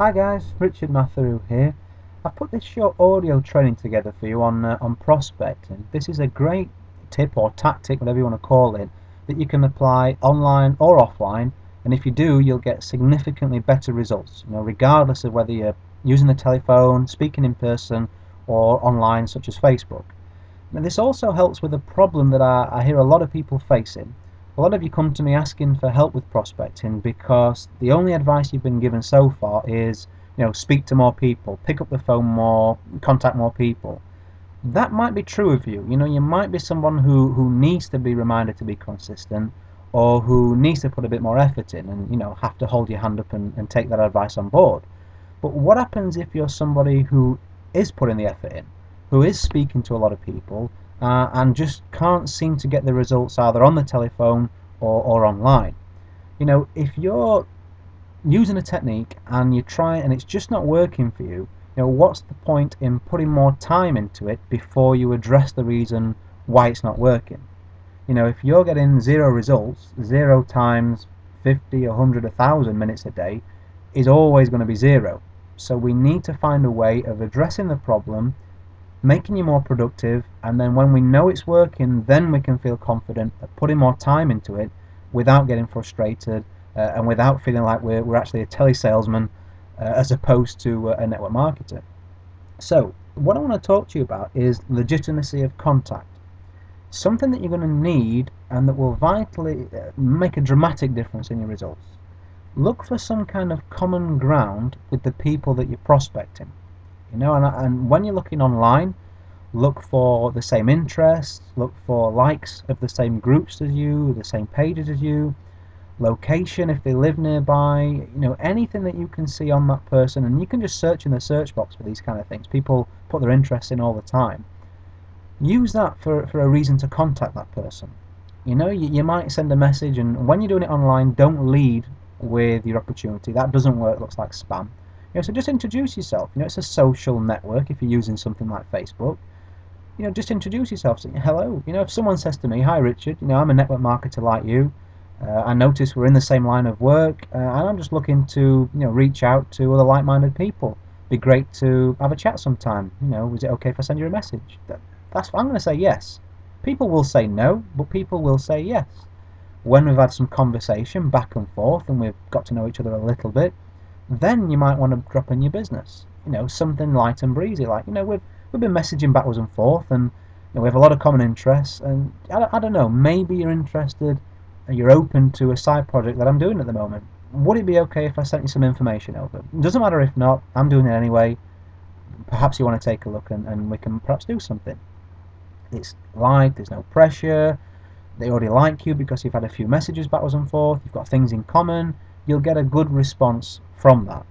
Hi guys, Richard Matheru here. I've put this short audio training together for you on uh, on prospecting. This is a great tip or tactic, whatever you want to call it, that you can apply online or offline. And if you do, you'll get significantly better results. You know, regardless of whether you're using the telephone, speaking in person, or online, such as Facebook. Now, this also helps with a problem that I, I hear a lot of people facing. A lot of you come to me asking for help with prospecting because the only advice you've been given so far is, you know, speak to more people, pick up the phone more, contact more people. That might be true of you. You know, you might be someone who, who needs to be reminded to be consistent or who needs to put a bit more effort in and, you know, have to hold your hand up and, and take that advice on board. But what happens if you're somebody who is putting the effort in, who is speaking to a lot of people, uh, and just can't seem to get the results either on the telephone or, or online. You know, if you're using a technique and you try and it's just not working for you, you know, what's the point in putting more time into it before you address the reason why it's not working? You know, if you're getting zero results, zero times 50, 100, 1,000 minutes a day is always going to be zero. So we need to find a way of addressing the problem making you more productive, and then when we know it's working, then we can feel confident at putting more time into it without getting frustrated uh, and without feeling like we're, we're actually a telesalesman uh, as opposed to a network marketer. So, what I want to talk to you about is legitimacy of contact. Something that you're going to need and that will vitally uh, make a dramatic difference in your results. Look for some kind of common ground with the people that you're prospecting you know and, and when you're looking online look for the same interests look for likes of the same groups as you the same pages as you location if they live nearby you know anything that you can see on that person. And you can just search in the search box for these kind of things. People put their interests in all the time. Use that for, for a reason to contact that person. You know you, you might send a message and when you're doing it online don't lead with your opportunity. That doesn't work looks like spam you know, so just introduce yourself. You know, it's a social network if you're using something like Facebook. You know, just introduce yourself. Say hello. You know, if someone says to me, "Hi, Richard," you know, I'm a network marketer like you. Uh, I notice we're in the same line of work, uh, and I'm just looking to, you know, reach out to other like-minded people. Be great to have a chat sometime. You know, is it okay if I send you a message? That, that's I'm going to say yes. People will say no, but people will say yes. When we've had some conversation back and forth, and we've got to know each other a little bit, then you might want to drop in your business. You know, something light and breezy, like you know we've we've been messaging backwards and forth, and you know, we have a lot of common interests. And I, I don't know, maybe you're interested, and you're open to a side project that I'm doing at the moment. Would it be okay if I sent you some information over? It doesn't matter if not, I'm doing it anyway. Perhaps you want to take a look and, and we can perhaps do something. It's light, there's no pressure. They already like you because you've had a few messages backwards and forth. You've got things in common. You'll get a good response from that.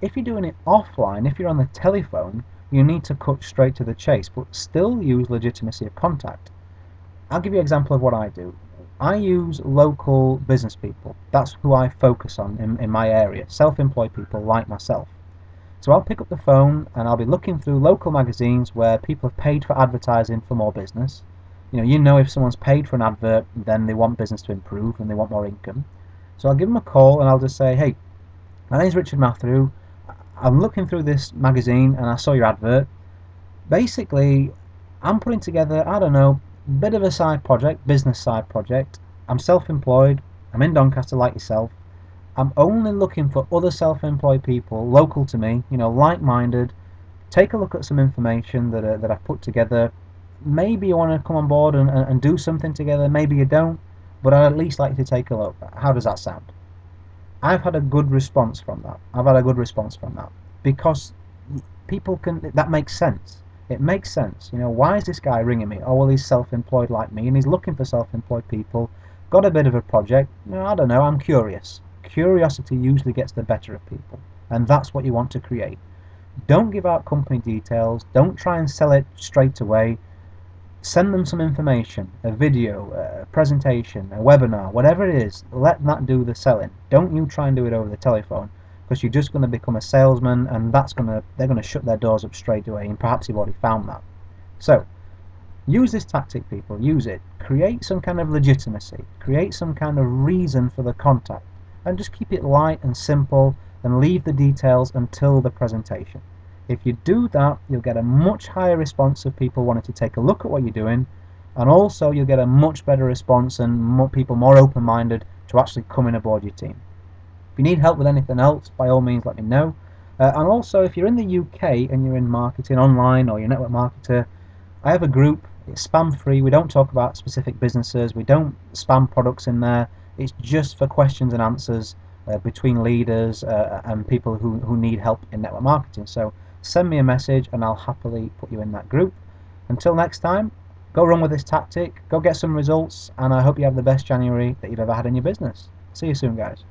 If you're doing it offline, if you're on the telephone, you need to cut straight to the chase, but still use legitimacy of contact. I'll give you an example of what I do. I use local business people. That's who I focus on in, in my area, self-employed people like myself. So I'll pick up the phone and I'll be looking through local magazines where people have paid for advertising for more business. You know, you know if someone's paid for an advert, then they want business to improve and they want more income. So I'll give them a call and I'll just say, hey, my name's Richard Mathew. I'm looking through this magazine and I saw your advert. Basically, I'm putting together, I don't know, a bit of a side project, business side project. I'm self-employed. I'm in Doncaster like yourself. I'm only looking for other self-employed people local to me, you know, like-minded. Take a look at some information that, uh, that I've put together. Maybe you want to come on board and, and do something together. Maybe you don't. But I'd at least like to take a look. How does that sound? I've had a good response from that. I've had a good response from that because people can. That makes sense. It makes sense. You know, why is this guy ringing me? Oh well, he's self-employed like me, and he's looking for self-employed people. Got a bit of a project. You know, I don't know. I'm curious. Curiosity usually gets the better of people, and that's what you want to create. Don't give out company details. Don't try and sell it straight away send them some information, a video, a presentation, a webinar, whatever it is, let that do the selling. Don't you try and do it over the telephone because you're just going to become a salesman and that's going to they're going to shut their doors up straight away and perhaps you've already found that. So, use this tactic people, use it. Create some kind of legitimacy, create some kind of reason for the contact and just keep it light and simple and leave the details until the presentation. If you do that, you'll get a much higher response of people wanting to take a look at what you're doing, and also you'll get a much better response and more people more open-minded to actually coming aboard your team. If you need help with anything else, by all means let me know. Uh, and also, if you're in the UK and you're in marketing online or you're a network marketer, I have a group. It's spam free. We don't talk about specific businesses. We don't spam products in there. It's just for questions and answers uh, between leaders uh, and people who, who need help in network marketing. So send me a message and I'll happily put you in that group. Until next time, go run with this tactic, go get some results, and I hope you have the best January that you've ever had in your business. See you soon, guys.